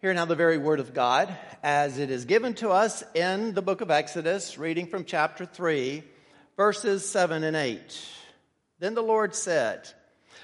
Hear now the very word of God as it is given to us in the book of Exodus, reading from chapter 3, verses 7 and 8. Then the Lord said,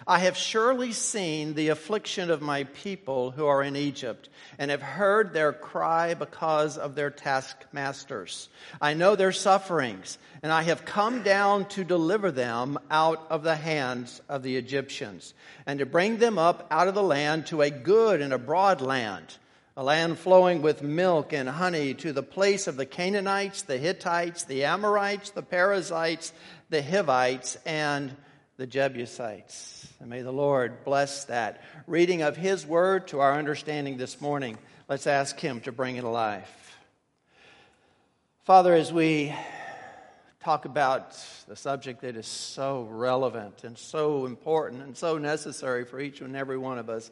I have surely seen the affliction of my people who are in Egypt, and have heard their cry because of their taskmasters. I know their sufferings, and I have come down to deliver them out of the hands of the Egyptians, and to bring them up out of the land to a good and a broad land a land flowing with milk and honey, to the place of the Canaanites, the Hittites, the Amorites, the Perizzites, the Hivites, and the Jebusites. And may the Lord bless that reading of His word to our understanding this morning. Let's ask Him to bring it alive. Father, as we talk about the subject that is so relevant and so important and so necessary for each and every one of us.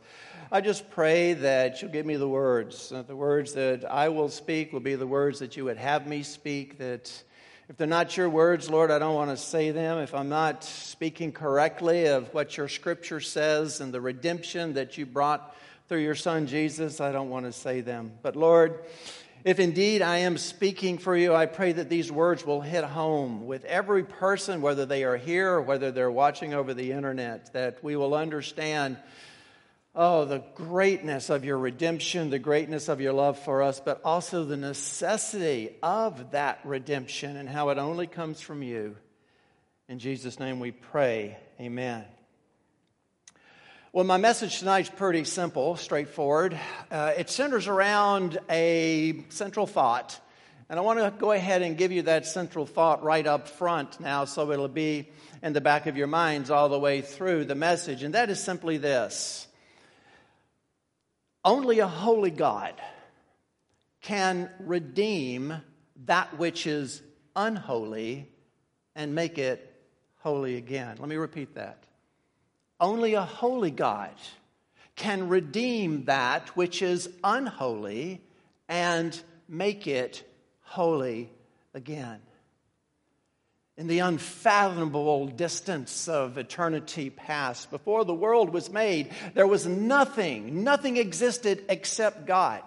I just pray that you'll give me the words, that the words that I will speak will be the words that you would have me speak, that if they're not your words, Lord, I don't want to say them. If I'm not speaking correctly of what your scripture says and the redemption that you brought through your son Jesus, I don't want to say them. But Lord, if indeed I am speaking for you, I pray that these words will hit home with every person, whether they are here or whether they're watching over the internet, that we will understand, oh, the greatness of your redemption, the greatness of your love for us, but also the necessity of that redemption and how it only comes from you. In Jesus' name we pray. Amen. Well, my message tonight is pretty simple, straightforward. Uh, it centers around a central thought. And I want to go ahead and give you that central thought right up front now so it'll be in the back of your minds all the way through the message. And that is simply this Only a holy God can redeem that which is unholy and make it holy again. Let me repeat that. Only a holy God can redeem that which is unholy and make it holy again. In the unfathomable distance of eternity past, before the world was made, there was nothing, nothing existed except God.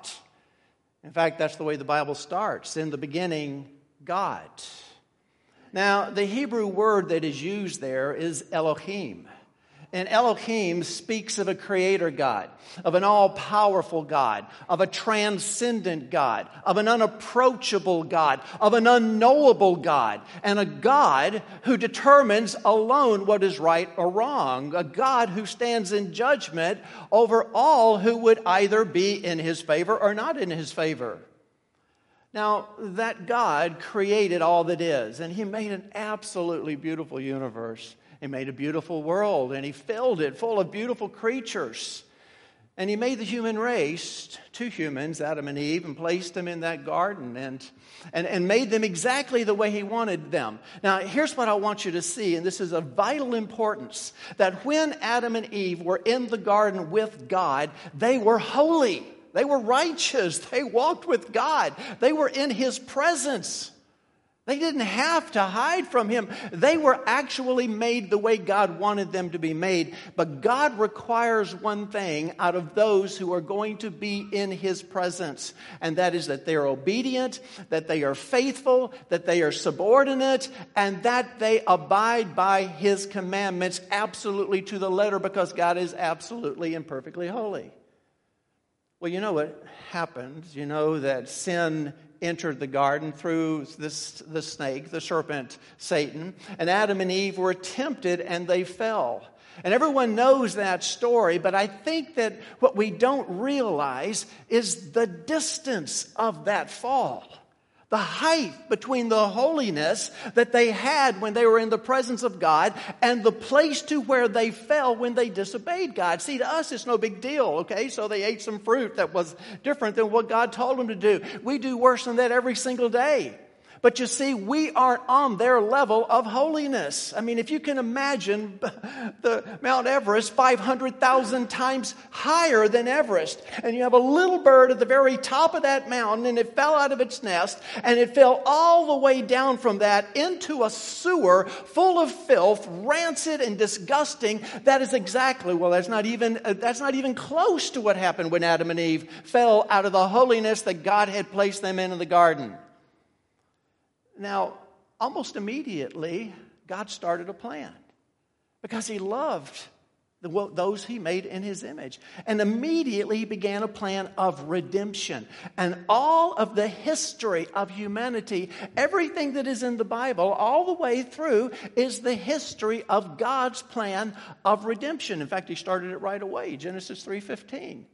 In fact, that's the way the Bible starts. In the beginning, God. Now, the Hebrew word that is used there is Elohim. And Elohim speaks of a creator God, of an all powerful God, of a transcendent God, of an unapproachable God, of an unknowable God, and a God who determines alone what is right or wrong, a God who stands in judgment over all who would either be in his favor or not in his favor. Now, that God created all that is, and He made an absolutely beautiful universe. He made a beautiful world and he filled it full of beautiful creatures. And he made the human race, two humans, Adam and Eve, and placed them in that garden and, and, and made them exactly the way he wanted them. Now, here's what I want you to see, and this is of vital importance that when Adam and Eve were in the garden with God, they were holy, they were righteous, they walked with God, they were in his presence. They didn't have to hide from him. They were actually made the way God wanted them to be made. But God requires one thing out of those who are going to be in his presence, and that is that they are obedient, that they are faithful, that they are subordinate, and that they abide by his commandments absolutely to the letter because God is absolutely and perfectly holy. Well, you know what happens. You know that sin entered the garden through this, the snake, the serpent, Satan, and Adam and Eve were tempted and they fell. And everyone knows that story, but I think that what we don't realize is the distance of that fall the height between the holiness that they had when they were in the presence of God and the place to where they fell when they disobeyed God. See, to us, it's no big deal, okay? So they ate some fruit that was different than what God told them to do. We do worse than that every single day. But you see, we aren't on their level of holiness. I mean, if you can imagine the Mount Everest 500,000 times higher than Everest, and you have a little bird at the very top of that mountain, and it fell out of its nest, and it fell all the way down from that into a sewer full of filth, rancid and disgusting. That is exactly, well, that's not even, uh, that's not even close to what happened when Adam and Eve fell out of the holiness that God had placed them in in the garden. Now, almost immediately, God started a plan because He loved those He made in His image. And immediately He began a plan of redemption. And all of the history of humanity, everything that is in the Bible, all the way through, is the history of God's plan of redemption. In fact, He started it right away, Genesis 3:15.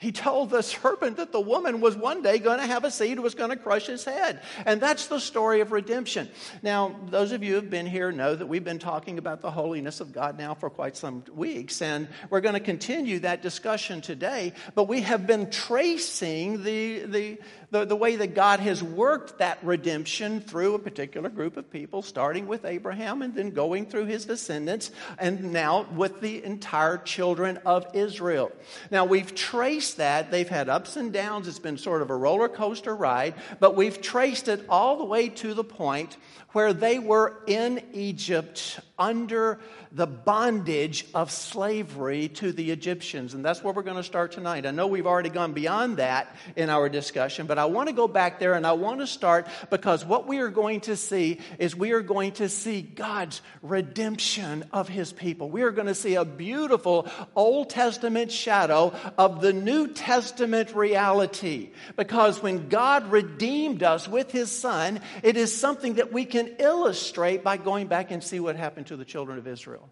He told the serpent that the woman was one day going to have a seed was going to crush his head. And that's the story of redemption. Now, those of you who have been here know that we've been talking about the holiness of God now for quite some weeks. And we're going to continue that discussion today. But we have been tracing the, the, the, the way that God has worked that redemption through a particular group of people, starting with Abraham and then going through his descendants, and now with the entire children of Israel. Now, we've traced that. They've had ups and downs. It's been sort of a roller coaster ride, but we've traced it all the way to the point where they were in Egypt under the bondage of slavery to the Egyptians. And that's where we're going to start tonight. I know we've already gone beyond that in our discussion, but I want to go back there and I want to start because what we are going to see is we are going to see God's redemption of his people. We are going to see a beautiful Old Testament shadow of the New Testament reality. Because when God redeemed us with his son, it is something that we can illustrate by going back and see what happened to the children of Israel.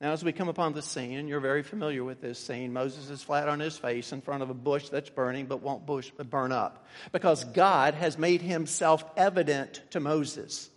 Now, as we come upon the scene, and you're very familiar with this scene, Moses is flat on his face in front of a bush that's burning but won't bush, burn up because God has made himself evident to Moses.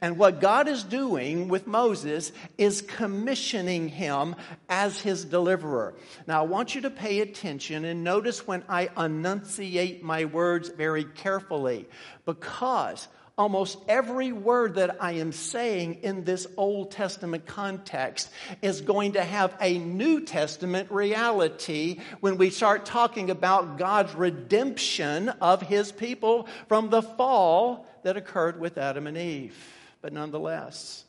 And what God is doing with Moses is commissioning him as his deliverer. Now, I want you to pay attention and notice when I enunciate my words very carefully because Almost every word that I am saying in this Old Testament context is going to have a New Testament reality when we start talking about God's redemption of his people from the fall that occurred with Adam and Eve. But nonetheless,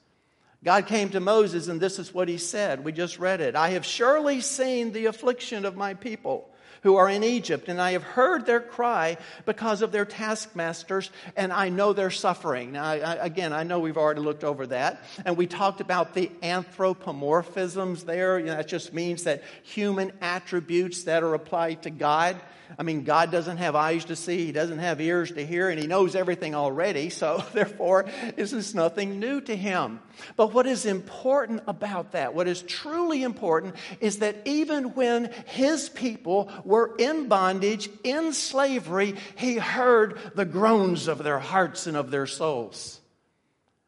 God came to Moses, and this is what he said. We just read it I have surely seen the affliction of my people who are in Egypt, and I have heard their cry because of their taskmasters, and I know their suffering. Now, I, again, I know we've already looked over that, and we talked about the anthropomorphisms there. You know, that just means that human attributes that are applied to God. I mean, God doesn't have eyes to see, He doesn't have ears to hear, and He knows everything already, so therefore, this is nothing new to Him. But what is important about that, what is truly important, is that even when His people were in bondage, in slavery, He heard the groans of their hearts and of their souls.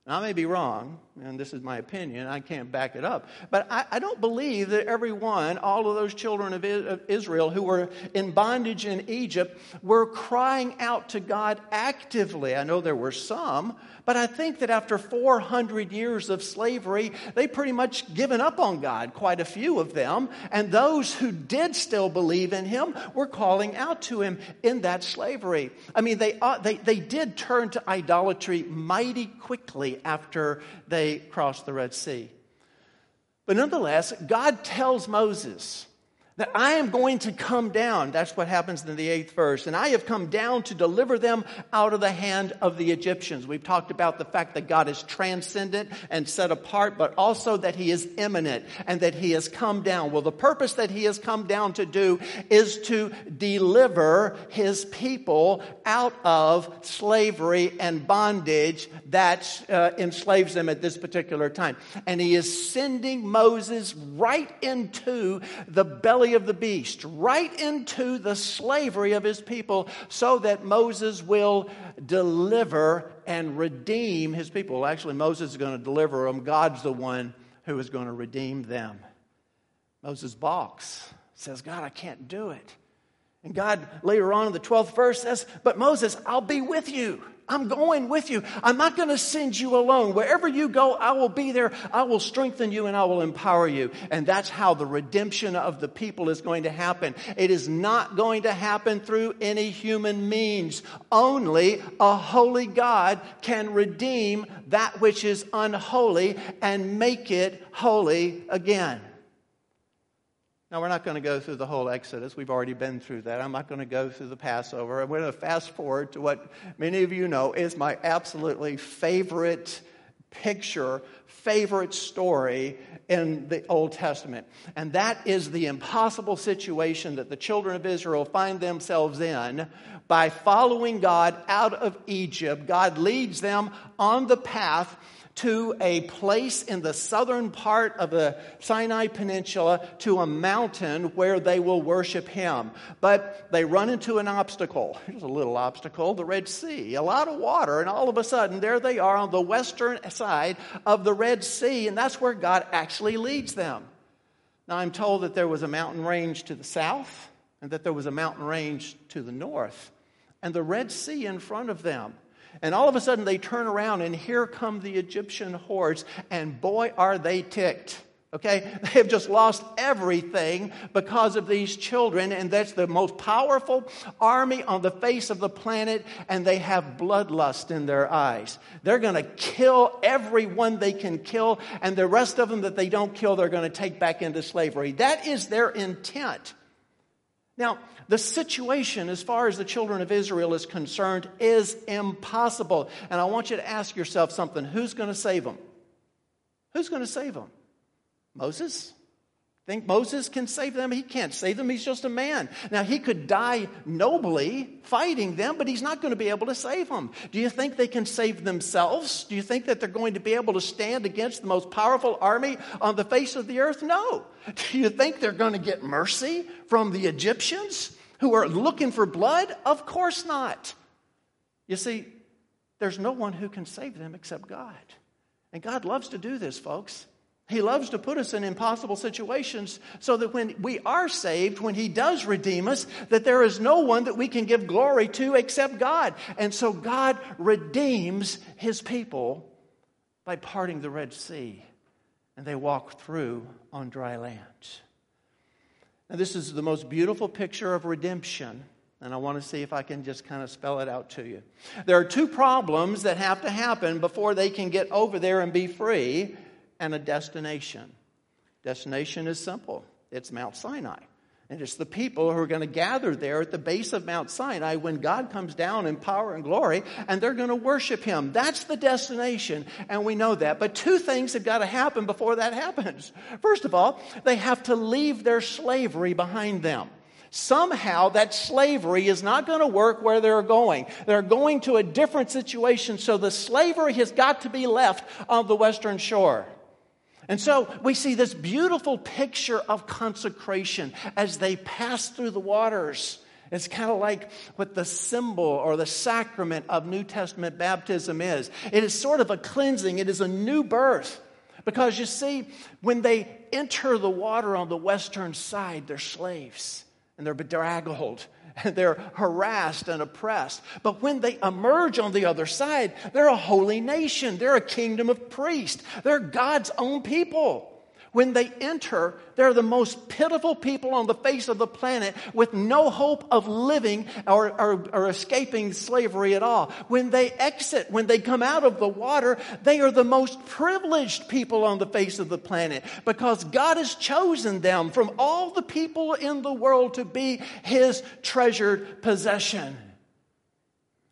Now, I may be wrong, and this is my opinion, I can't back it up, but I, I, don't believe that everyone, all of those children of Israel who were in bondage in Egypt, were crying out to God actively. I know there were some, but I think that after 400 years of slavery, they pretty much given up on God, quite a few of them. And those who did still believe in Him were calling out to Him in that slavery. I mean, they, uh, they, they did turn to idolatry mighty quickly after crossed the Red Sea. But nonetheless, God tells Moses, that I am going to come down. That's what happens in the eighth verse. And I have come down to deliver them out of the hand of the Egyptians. We've talked about the fact that God is transcendent and set apart, but also that He is immanent and that He has come down. Well, the purpose that He has come down to do is to deliver His people out of slavery and bondage that uh, enslaves them at this particular time. And He is sending Moses right into the belly belly of the beast, right into the slavery of his people, so that Moses will deliver and redeem his people. Well, actually, Moses is going to deliver them. God's the one who is going to redeem them. Moses balks, says, God, I can't do it. And God later on in the 12th verse says, But Moses, I'll be with you. I'm going with you. I'm not going to send you alone. Wherever you go, I will be there. I will strengthen you and I will empower you. And that's how the redemption of the people is going to happen. It is not going to happen through any human means. Only a holy God can redeem that which is unholy and make it holy again. Now, we're not going to go through the whole Exodus. We've already been through that. I'm not going to go through the Passover. I'm going to fast forward to what many of you know is my absolutely favorite picture, favorite story in the Old Testament. And that is the impossible situation that the children of Israel find themselves in by following God out of Egypt. God leads them on the path to a place in the southern part of the Sinai Peninsula to a mountain where they will worship him. But they run into an obstacle. Here's a little obstacle the Red Sea, a lot of water, and all of a sudden there they are on the western side of the Red Sea, and that's where God actually leads them. Now I'm told that there was a mountain range to the south and that there was a mountain range to the north, and the Red Sea in front of them. And all of a sudden they turn around and here come the Egyptian hordes, and boy, are they ticked. Okay? They have just lost everything because of these children, and that's the most powerful army on the face of the planet, and they have bloodlust in their eyes. They're going to kill everyone they can kill, and the rest of them that they don't kill, they're going to take back into slavery. That is their intent. Now, the situation, as far as the children of Israel is concerned, is impossible. And I want you to ask yourself something who's going to save them? Who's going to save them? Moses? Think Moses can save them? He can't save them. He's just a man. Now, he could die nobly fighting them, but he's not going to be able to save them. Do you think they can save themselves? Do you think that they're going to be able to stand against the most powerful army on the face of the earth? No. Do you think they're going to get mercy from the Egyptians who are looking for blood? Of course not. You see, there's no one who can save them except God. And God loves to do this, folks. He loves to put us in impossible situations so that when we are saved, when He does redeem us, that there is no one that we can give glory to except God. And so God redeems His people by parting the Red Sea, and they walk through on dry land. Now, this is the most beautiful picture of redemption. And I want to see if I can just kind of spell it out to you. There are two problems that have to happen before they can get over there and be free and a destination. Destination is simple it's Mount Sinai. And it's the people who are going to gather there at the base of Mount Sinai when God comes down in power and glory, and they're going to worship Him. That's the destination, and we know that. But two things have got to happen before that happens. First of all, they have to leave their slavery behind them. Somehow that slavery is not going to work where they're going. They're going to a different situation, so the slavery has got to be left on the western shore. And so we see this beautiful picture of consecration as they pass through the waters. It's kind of like what the symbol or the sacrament of New Testament baptism is. It is sort of a cleansing, it is a new birth. Because you see, when they enter the water on the western side, they're slaves and they're bedraggled and they're harassed and oppressed. But when they emerge on the other side, they're a holy nation. They're a kingdom of priests. They're God's own people. When they enter, they're the most pitiful people on the face of the planet with no hope of living or, or, or, escaping slavery at all. When they exit, when they come out of the water, they are the most privileged people on the face of the planet because God has chosen them from all the people in the world to be His treasured possession.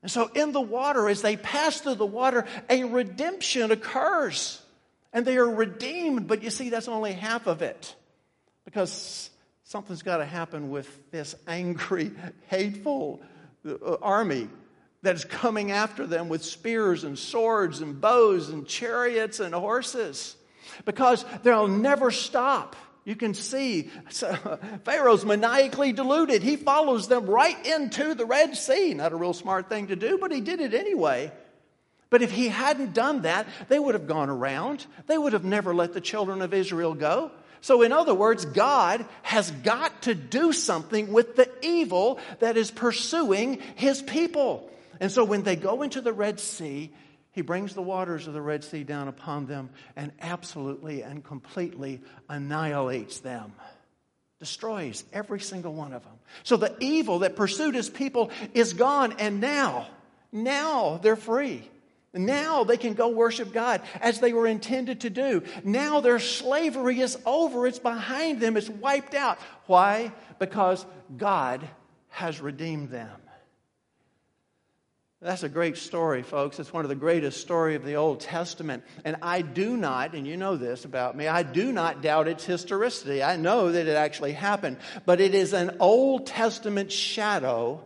And so, in the water, as they pass through the water, a redemption occurs and they are redeemed. But you see, that's only half of it because something's got to happen with this angry, hateful uh, army that is coming after them with spears and swords and bows and chariots and horses because they'll never stop. You can see Pharaoh's maniacally deluded. He follows them right into the Red Sea. Not a real smart thing to do, but he did it anyway. But if he hadn't done that, they would have gone around. They would have never let the children of Israel go. So, in other words, God has got to do something with the evil that is pursuing his people. And so, when they go into the Red Sea, he brings the waters of the Red Sea down upon them and absolutely and completely annihilates them, destroys every single one of them. So, the evil that pursued his people is gone, and now, now they're free. Now they can go worship God as they were intended to do. Now their slavery is over. It's behind them. It's wiped out. Why? Because God has redeemed them. That's a great story, folks. It's one of the greatest stories of the Old Testament. And I do not, and you know this about me, I do not doubt its historicity. I know that it actually happened. But it is an Old Testament shadow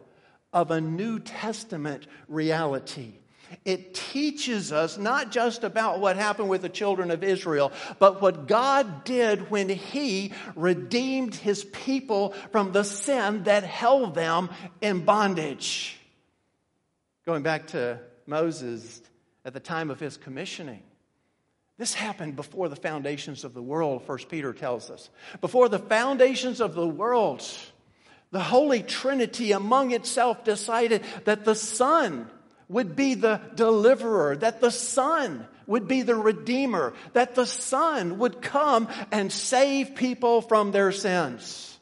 of a New Testament reality. It teaches us not just about what happened with the children of Israel, but what God did when He redeemed His people from the sin that held them in bondage. Going back to Moses at the time of his commissioning. This happened before the foundations of the world, First Peter tells us. Before the foundations of the world, the Holy Trinity among itself decided that the Son would be the deliverer, that the Son would be the redeemer, that the Son would come and save people from their sins.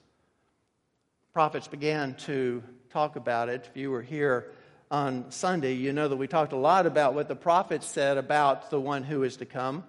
Prophets began to talk about it. If you were here on Sunday, you know that we talked a lot about what the prophets said about the one who is to come.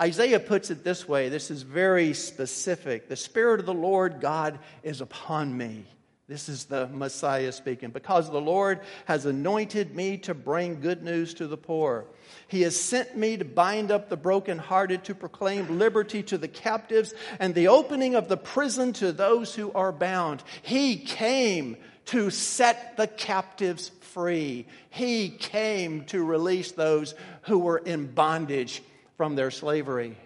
Isaiah puts it this way this is very specific. The Spirit of the Lord God is upon me this is the Messiah speaking. Because the Lord has anointed me to bring good news to the poor. He has sent me to bind up the brokenhearted, to proclaim liberty to the captives, and the opening of the prison to those who are bound. He came to set the captives free. He came to release those who were in bondage from their slavery.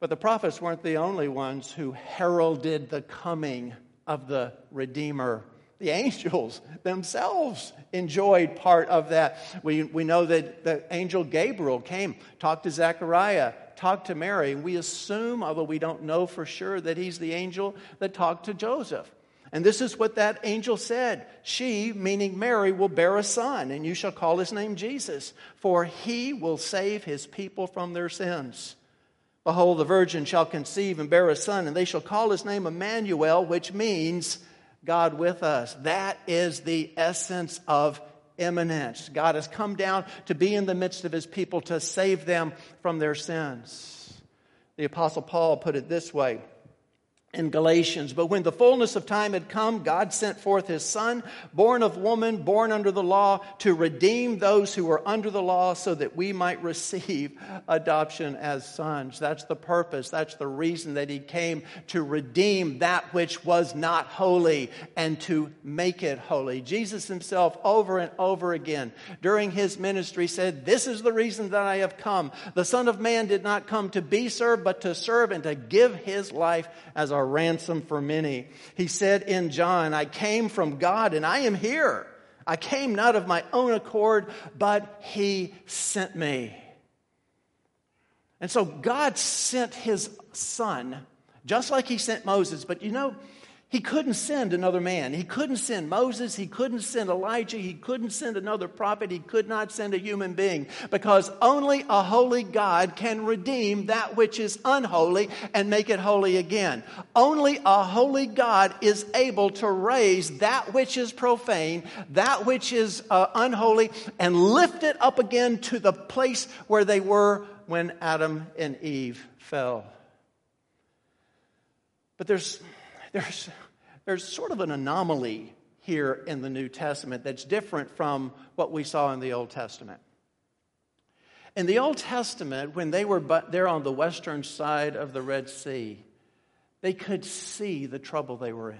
But the prophets weren't the only ones who heralded the coming of the Redeemer. The angels themselves enjoyed part of that. We, we know that the angel Gabriel came, talked to Zechariah, talked to Mary. We assume, although we don't know for sure, that he's the angel that talked to Joseph. And this is what that angel said She, meaning Mary, will bear a son, and you shall call his name Jesus, for he will save his people from their sins. Behold, the virgin shall conceive and bear a son, and they shall call his name Emmanuel, which means God with us. That is the essence of immanence. God has come down to be in the midst of his people to save them from their sins. The Apostle Paul put it this way in Galatians. But when the fullness of time had come, God sent forth his Son, born of woman, born under the law, to redeem those who were under the law so that we might receive adoption as sons. That's the purpose. That's the reason that he came to redeem that which was not holy and to make it holy. Jesus himself, over and over again during his ministry, said, This is the reason that I have come. The Son of Man did not come to be served, but to serve and to give his life as a ransom for many. He said in John, I came from God and I am here. I came not of my own accord, but He sent me. And so God sent His Son, just like He sent Moses. But you know, he couldn't send another man. He couldn't send Moses. He couldn't send Elijah. He couldn't send another prophet. He could not send a human being because only a holy God can redeem that which is unholy and make it holy again. Only a holy God is able to raise that which is profane, that which is uh, unholy, and lift it up again to the place where they were when Adam and Eve fell. But there's there's, there's sort of an anomaly here in the New Testament that's different from what we saw in the Old Testament. In the Old Testament, when they were but there on the western side of the Red Sea, they could see the trouble they were in.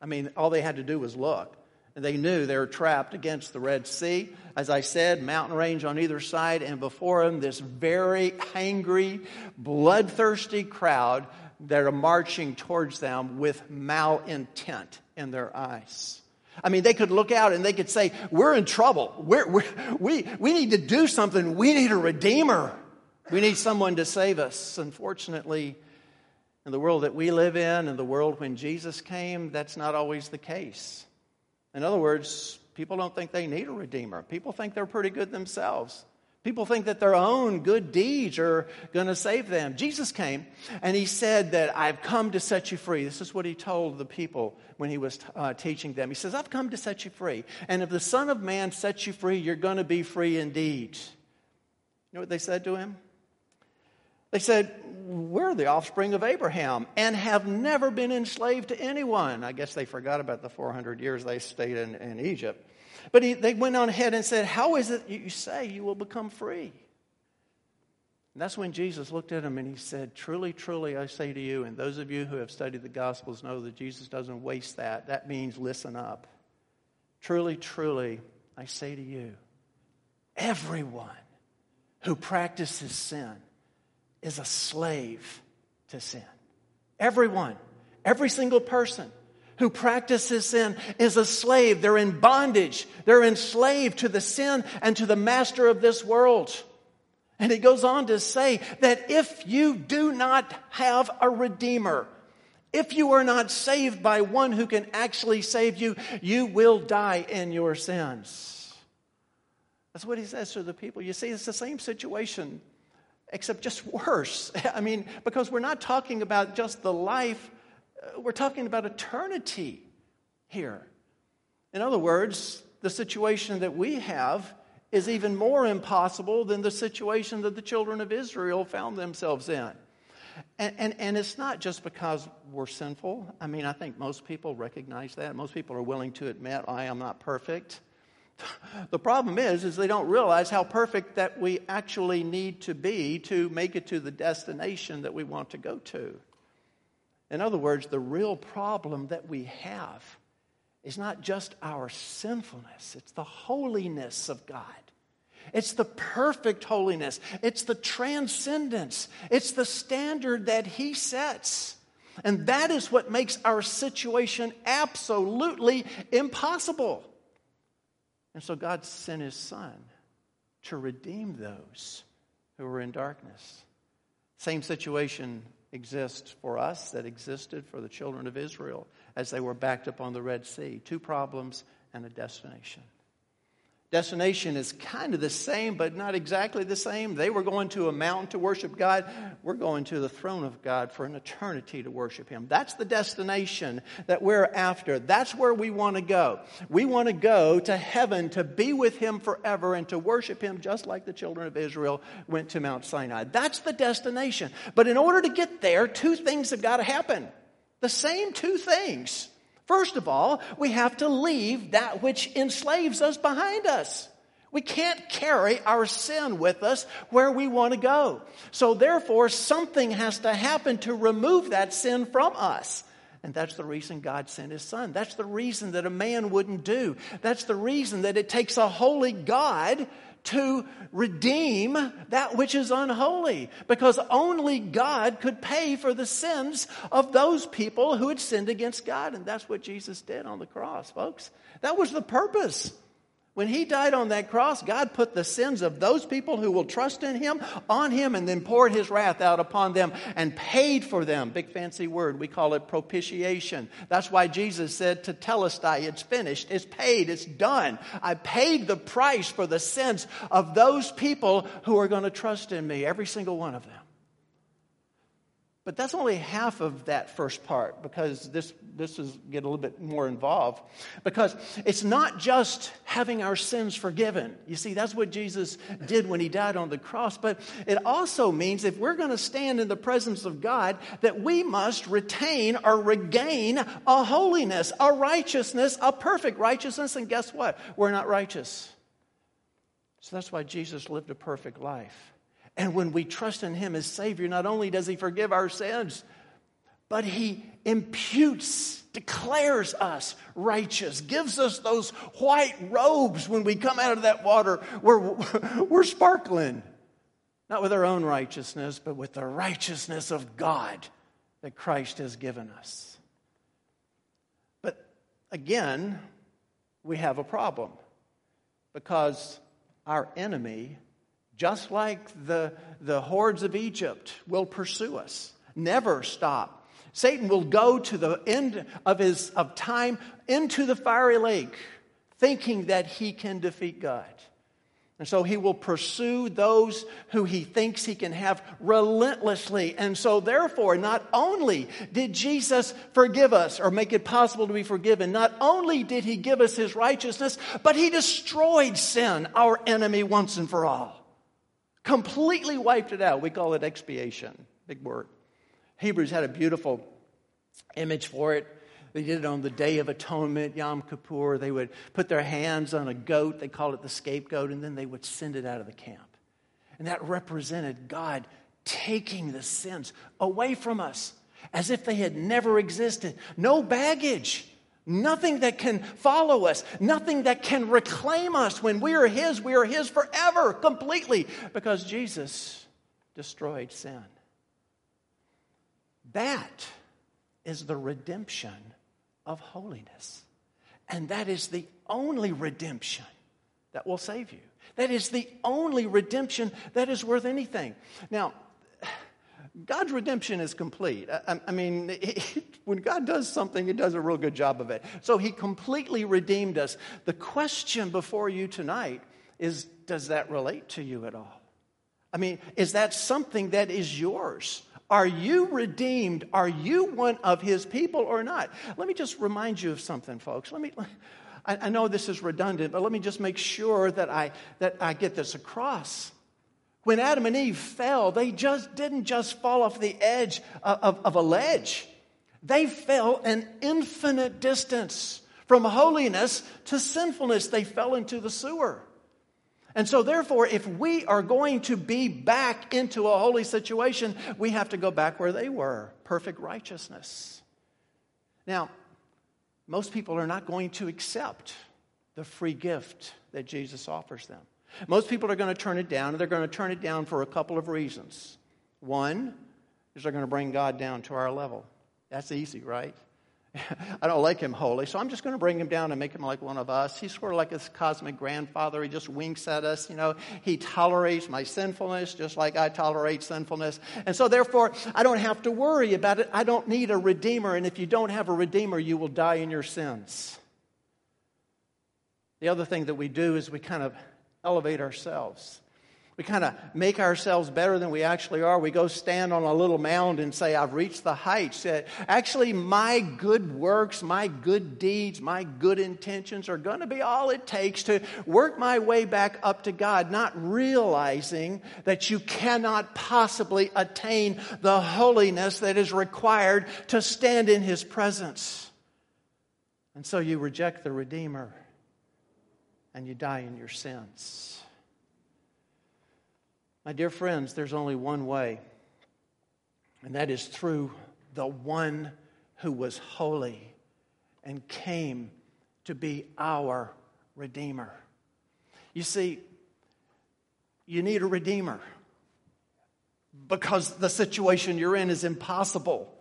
I mean, all they had to do was look. And they knew they were trapped against the Red Sea. As I said, mountain range on either side, and before them, this very angry, bloodthirsty crowd that are marching towards them with malintent in their eyes. I mean, they could look out and they could say, We're in trouble. We're, we're, we, we need to do something. We need a redeemer. We need someone to save us. Unfortunately, In the world that we live in, in the world when Jesus came, that's not always the case. In other words, people don't think they need a redeemer. People think they're pretty good themselves. People think that their own good deeds are going to save them. Jesus came and he said that I've come to set you free. This is what he told the people when he was uh, teaching them. He says, I've come to set you free. And if the Son of Man sets you free, you're going to be free indeed. You know what they said to him? They said, We're the offspring of Abraham and have never been enslaved to anyone. I guess they forgot about the 400 years they stayed in, in Egypt. But he, they went on ahead and said, How is it you say you will become free? And that's when Jesus looked at him and he said, Truly, truly, I say to you, and those of you who have studied the Gospels know that Jesus doesn't waste that. That means listen up. Truly, truly, I say to you, everyone who practices sin is a slave to sin. Everyone, every single person who practices sin is a slave. They're in bondage. They're enslaved to the sin and to the master of this world. And he goes on to say that if you do not have a redeemer, if you are not saved by one who can actually save you, you will die in your sins. That's what he says to the people. You see, it's the same situation, except just worse. I mean, because we're not talking about just the life we're talking about eternity here. In other words, the situation that we have is even more impossible than the situation that the children of Israel found themselves in. And, and, and, it's not just because we're sinful. I mean, I think most people recognize that. Most people are willing to admit, I am not perfect. The problem is, is they don't realize how perfect that we actually need to be to make it to the destination that we want to go to. In other words, the real problem that we have is not just our sinfulness, it's the holiness of God. It's the perfect holiness. It's the transcendence. It's the standard that He sets. And that is what makes our situation absolutely impossible. And so God sent His Son to redeem those who were in darkness. Same situation exist for us that existed for the children of Israel as they were backed up on the Red Sea. Two problems and a destination. Destination is kind of the same, but not exactly the same. They were going to a mountain to worship God. We're going to the throne of God for an eternity to worship Him. That's the destination that we're after. That's where we want to go. We want to go to heaven to be with Him forever and to worship Him just like the children of Israel went to Mount Sinai. That's the destination. But in order to get there, two things have got to happen. The same two things. First of all, we have to leave that which enslaves us behind us. We can't carry our sin with us where we want to go. So, therefore, something has to happen to remove that sin from us. And that's the reason God sent his son. That's the reason that a man wouldn't do. That's the reason that it takes a holy God to redeem that which is unholy because only God could pay for the sins of those people who had sinned against God. And that's what Jesus did on the cross, folks. That was the purpose. When he died on that cross, God put the sins of those people who will trust in him on him and then poured his wrath out upon them and paid for them. Big fancy word. We call it propitiation. That's why Jesus said Tetelestai, it's finished, it's paid, it's done. I paid the price for the sins of those people who are going to trust in me, every single one of them. But that's only half of that first part because this, this is get a little bit more involved. Because it's not just having our sins forgiven. You see, that's what Jesus did when he died on the cross. But it also means if we're going to stand in the presence of God, that we must retain or regain a holiness, a righteousness, a perfect righteousness. And guess what? We're not righteous. So that's why Jesus lived a perfect life. And when we trust in Him as Savior, not only does He forgive our sins, but He imputes, declares us righteous, gives us those white robes when we come out of that water. We're, we're sparkling, not with our own righteousness, but with the righteousness of God that Christ has given us. But again, we have a problem because our enemy just like the, the hordes of Egypt will pursue us. never stop. Satan will go to the end of his of time into the fiery lake thinking that he can defeat God. And so he will pursue those who he thinks he can have relentlessly. And so, therefore, not only did Jesus forgive us or make it possible to be forgiven, not only did he give us his righteousness, but he destroyed sin, our enemy, once and for all. Completely wiped it out. We call it expiation. Big word. Hebrews had a beautiful image for it. They did it on the Day of Atonement, Yom Kippur. They would put their hands on a goat, they called it the scapegoat, and then they would send it out of the camp. And that represented God taking the sins away from us as if they had never existed. No baggage, nothing that can follow us, nothing that can reclaim us. When we are His, we are His forever, completely, because Jesus destroyed sin. That is the redemption of holiness. And that is the only redemption that will save you. That is the only redemption that is worth anything. Now, God's redemption is complete. I, I mean, it, when God does something, He does a real good job of it. So He completely redeemed us. The question before you tonight is Does that relate to you at all? I mean, is that something that is yours? Are you redeemed? Are you one of his people or not? Let me just remind you of something, folks. Let me. I, I know this is redundant, but let me just make sure that I, that I get this across. When Adam and Eve fell, they just didn't just fall off the edge of, of, a ledge. They fell an infinite distance from holiness to sinfulness. They fell into the sewer. And so, therefore, if we are going to be back into a holy situation, we have to go back where they were perfect righteousness. Now, most people are not going to accept the free gift that Jesus offers them. Most people are going to turn it down, and they're going to turn it down for a couple of reasons. One is they're going to bring God down to our level. That's easy, right? I don't like him holy, so I'm just going to bring him down and make him like one of us. He's sort of like his cosmic grandfather. He just winks at us, you know. He tolerates my sinfulness just like I tolerate sinfulness. And so, therefore, I don't have to worry about it. I don't need a redeemer. And if you don't have a redeemer, you will die in your sins. The other thing that we do is we kind of elevate ourselves. We kind of make ourselves better than we actually are. We go stand on a little mound and say, I've reached the heights. Actually, my good works, my good deeds, my good intentions are going to be all it takes to work my way back up to God, not realizing that you cannot possibly attain the holiness that is required to stand in His presence. And so you reject the Redeemer and you die in your sins. My dear friends, there's only one way, and that is through the one who was holy and came to be our Redeemer. You see, you need a Redeemer because the situation you're in is impossible.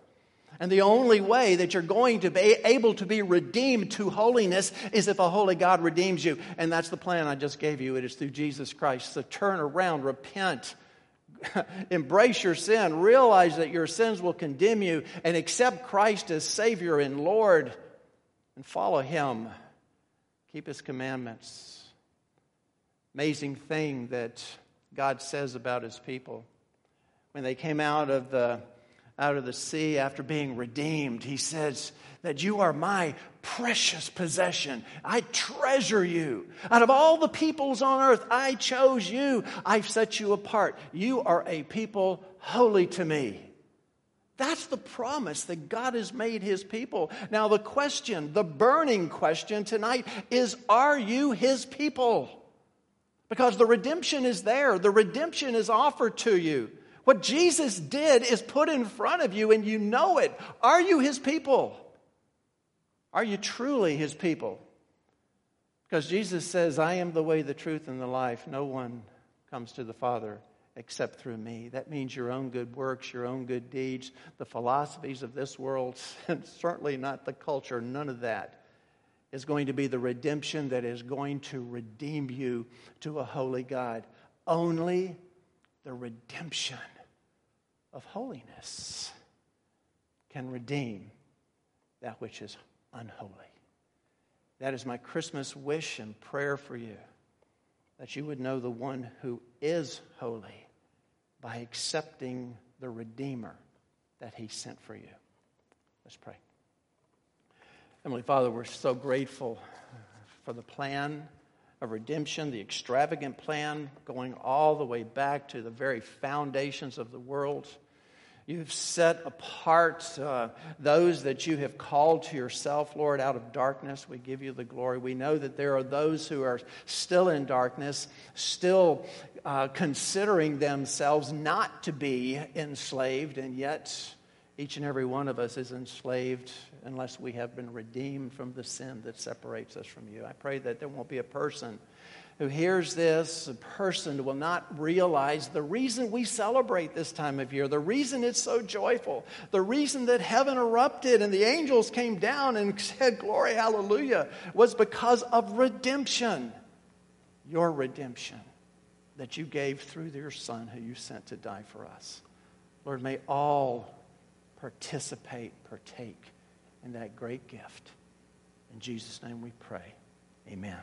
And the only way that you're going to be able to be redeemed to holiness is if a holy God redeems you. And that's the plan I just gave you. It is through Jesus Christ. So turn around, repent, embrace your sin, realize that your sins will condemn you, and accept Christ as Savior and Lord, and follow Him. Keep His commandments. Amazing thing that God says about His people. When they came out of the out of the sea after being redeemed. He says that you are my precious possession. I treasure you. Out of all the peoples on earth, I chose you. I've set you apart. You are a people holy to me. That's the promise that God has made his people. Now, the question, the burning question tonight is Are you his people? Because the redemption is there, the redemption is offered to you. What Jesus did is put in front of you and you know it. Are you his people? Are you truly his people? Because Jesus says, I am the way, the truth, and the life. No one comes to the Father except through me. That means your own good works, your own good deeds, the philosophies of this world, and certainly not the culture, none of that is going to be the redemption that is going to redeem you to a holy God. Only the redemption of holiness. can redeem that which is unholy. That is my Christmas wish and prayer for you that you would know the one who is holy by accepting the Redeemer that he sent for you. Let's pray. Heavenly Father, we're so grateful for the plan of redemption, the extravagant plan going all the way back to the very foundations of the world. You've set apart uh, those that you have called to yourself, Lord, out of darkness. We give you the glory. We know that there are those who are still in darkness, still uh, considering themselves not to be enslaved, and yet each and every one of us is enslaved unless we have been redeemed from the sin that separates us from you. I pray that there won't be a person who hears this, a person who will not realize the reason we celebrate this time of year, the reason it's so joyful, the reason that heaven erupted and the angels came down and said, Glory, hallelujah, was because of redemption. Your redemption that you gave through your Son who you sent to die for us. Lord, may all participate, partake in that great gift. In Jesus' name we pray. Amen.